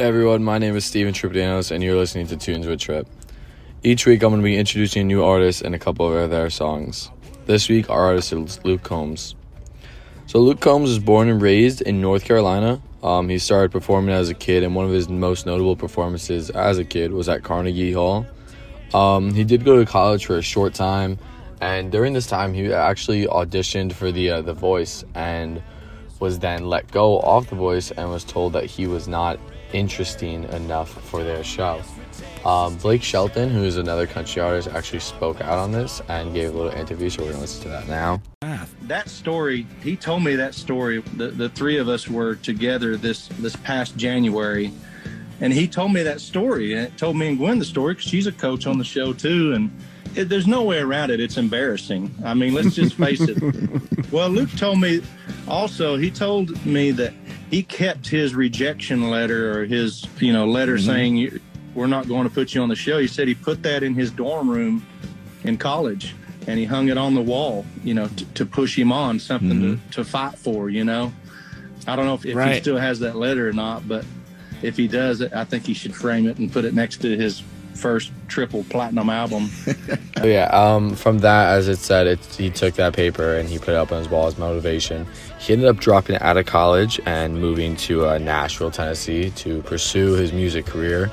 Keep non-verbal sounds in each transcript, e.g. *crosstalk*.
Everyone, my name is Steven Tripidanos, and you're listening to Tunes with Trip. Each week, I'm going to be introducing a new artist and a couple of their songs. This week, our artist is Luke Combs. So, Luke Combs was born and raised in North Carolina. Um, he started performing as a kid, and one of his most notable performances as a kid was at Carnegie Hall. Um, he did go to college for a short time, and during this time, he actually auditioned for the uh, The Voice and was then let go off The Voice and was told that he was not interesting enough for their show. Um, Blake Shelton, who is another country artist, actually spoke out on this and gave a little interview, so we're gonna listen to that now. That story, he told me that story. The, the three of us were together this this past January, and he told me that story and told me and Gwen the story because she's a coach on the show too, and it, there's no way around it. It's embarrassing. I mean, let's just face it. *laughs* well, Luke told me also. He told me that he kept his rejection letter or his you know letter mm-hmm. saying we're not going to put you on the show. He said he put that in his dorm room in college and he hung it on the wall, you know, t- to push him on something mm-hmm. to, to fight for, you know. I don't know if, if right. he still has that letter or not, but if he does, I think he should frame it and put it next to his first triple platinum album. *laughs* yeah, um, from that, as it said, it, he took that paper and he put it up on his wall as motivation. He ended up dropping out of college and moving to uh, Nashville, Tennessee to pursue his music career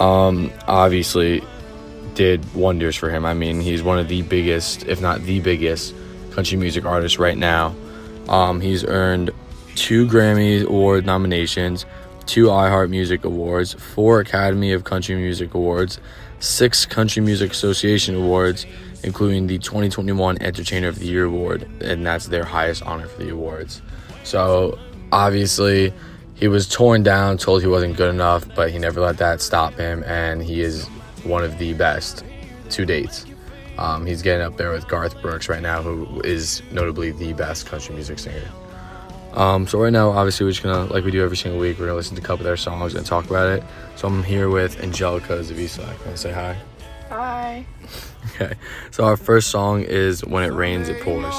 um, obviously did wonders for him. I mean, he's one of the biggest, if not the biggest, country music artists right now. Um, he's earned two Grammy Award nominations, two iHeart Music Awards, four Academy of Country Music Awards, six Country Music Association Awards, including the 2021 Entertainer of the Year Award, and that's their highest honor for the awards. So, obviously, he was torn down, told he wasn't good enough, but he never let that stop him, and he is one of the best to date. Um, he's getting up there with Garth Brooks right now, who is notably the best country music singer. Um, so right now, obviously, we're just gonna, like we do every single week, we're gonna listen to a couple of their songs and talk about it. So I'm here with Angelica Zavisa. Wanna say hi? Hi. *laughs* okay. So our first song is "When It Rains, It Pours."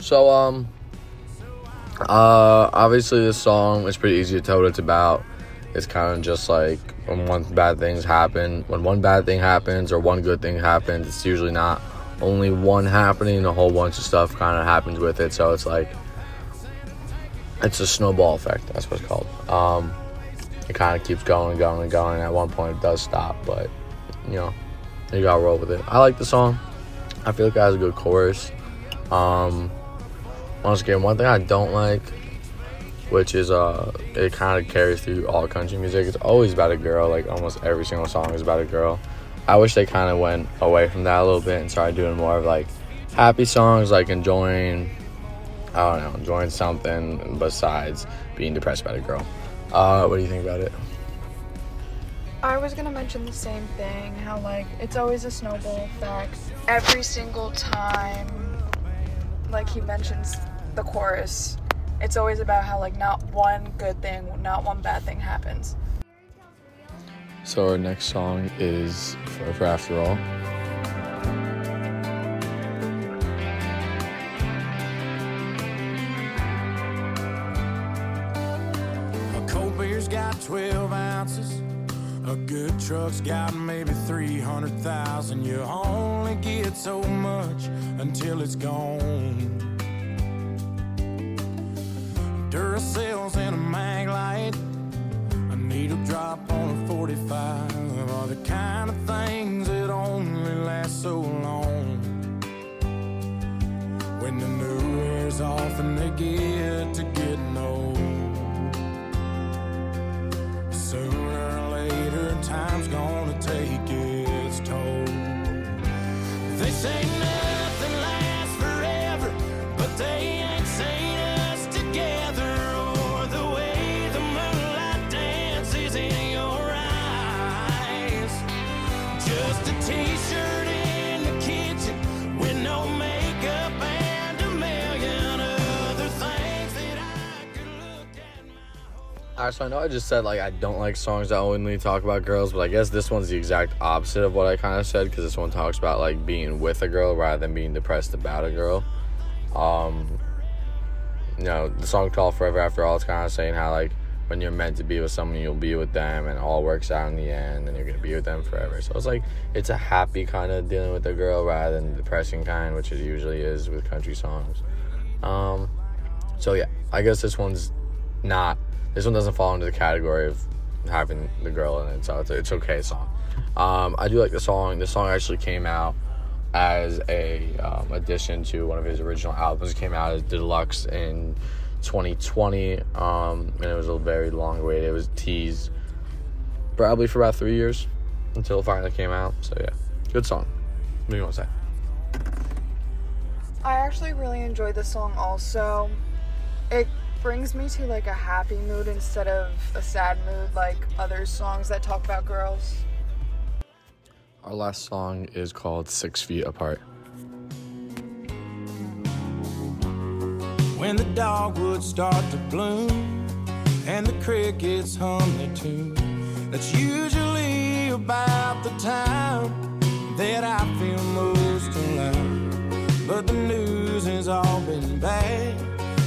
So, um, uh, obviously, this song is pretty easy to tell what it's about. It's kind of just like when one bad things happen. When one bad thing happens or one good thing happens, it's usually not only one happening. A whole bunch of stuff kind of happens with it. So it's like it's a snowball effect. That's what it's called. Um, it kind of keeps going and going and going. At one point, it does stop, but you know, you gotta roll with it. I like the song. I feel like it has a good chorus. Um, once again, one thing I don't like which is uh it kind of carries through all country music. It's always about a girl. Like almost every single song is about a girl. I wish they kind of went away from that a little bit and started doing more of like happy songs, like enjoying. I don't know, enjoying something besides being depressed about a girl. Uh, what do you think about it? I was gonna mention the same thing. How like it's always a snowball effect. Every single time, like he mentions the chorus, it's always about how like not one good thing, not one bad thing happens. So our next song is Forever After All. A cold beer's got 12 ounces. A good truck's got maybe 300,000. You only get so much until it's gone. Duracells and a Maglite, a needle drop on a 45 are the kind of things that only last so long. When the new wears off and they get to getting old, So I know I just said like I don't like songs that only talk about girls, but I guess this one's the exact opposite of what I kind of said because this one talks about like being with a girl rather than being depressed about a girl. Um, you know, the song called "Forever After All" is kind of saying how like when you're meant to be with someone, you'll be with them, and all works out in the end, and you're gonna be with them forever. So it's like it's a happy kind of dealing with a girl rather than depressing kind, which it usually is with country songs. Um, so yeah, I guess this one's not. This one doesn't fall into the category of having the girl in it, so it's, it's okay song. Um, I do like the song. The song actually came out as a um, addition to one of his original albums. It came out as deluxe in 2020, um, and it was a very long wait. It was teased probably for about three years until it finally came out. So yeah, good song. What do you want to say? I actually really enjoyed the song also. It brings me to like a happy mood instead of a sad mood like other songs that talk about girls. Our last song is called Six Feet Apart. when the dogwoods start to bloom and the crickets hum their tune. That's usually about the time that I feel most alone. But the news has all been bad,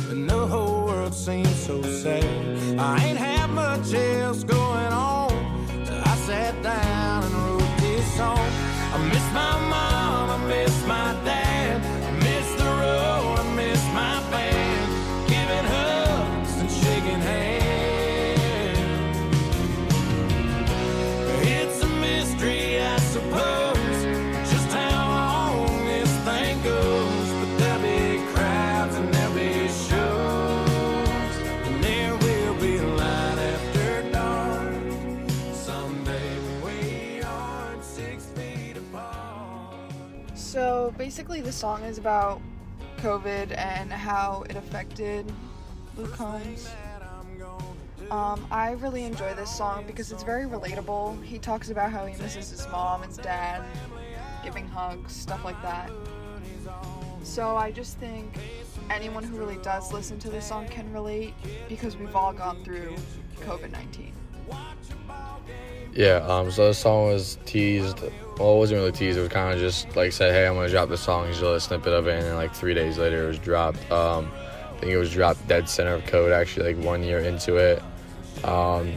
and the whole world seems so sad. I ain't had much else going on, so I sat down and wrote this song. I miss my mom, So basically, the song is about COVID and how it affected Luke Combs. Um, I really enjoy this song because it's very relatable. He talks about how he misses his mom, and his dad, giving hugs, stuff like that. So I just think anyone who really does listen to this song can relate because we've all gone through COVID 19. Yeah, um, so the song was teased. Well, it wasn't really teased. It was kind of just like said, "Hey, I'm gonna drop the song." He's a little snippet of it, and then like three days later, it was dropped. Um, I think it was dropped dead center of code. Actually, like one year into it, um,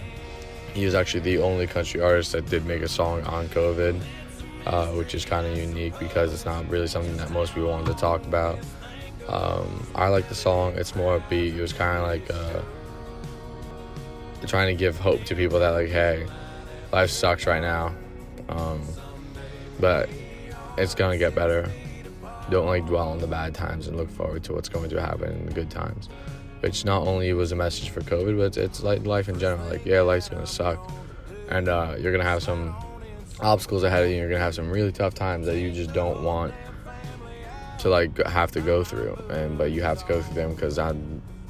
he was actually the only country artist that did make a song on COVID, uh, which is kind of unique because it's not really something that most people wanted to talk about. Um, I like the song. It's more upbeat. It was kind of like uh, trying to give hope to people that like, hey, life sucks right now, um, but it's gonna get better. Don't like dwell on the bad times and look forward to what's going to happen in the good times. Which not only was a message for COVID, but it's, like life in general. Like, yeah, life's gonna suck, and uh, you're gonna have some obstacles ahead of you. You're gonna have some really tough times that you just don't want to like have to go through, and but you have to go through them because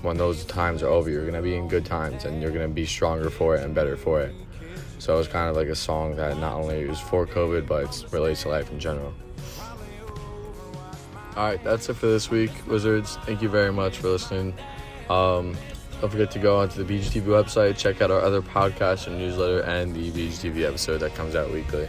when those times are over, you're gonna be in good times, and you're gonna be stronger for it and better for it. So it's kind of like a song that not only is for COVID, but it relates to life in general. All right, that's it for this week, Wizards. Thank you very much for listening. Um, don't forget to go onto the BGTV website, check out our other podcasts and newsletter, and the BGTV episode that comes out weekly.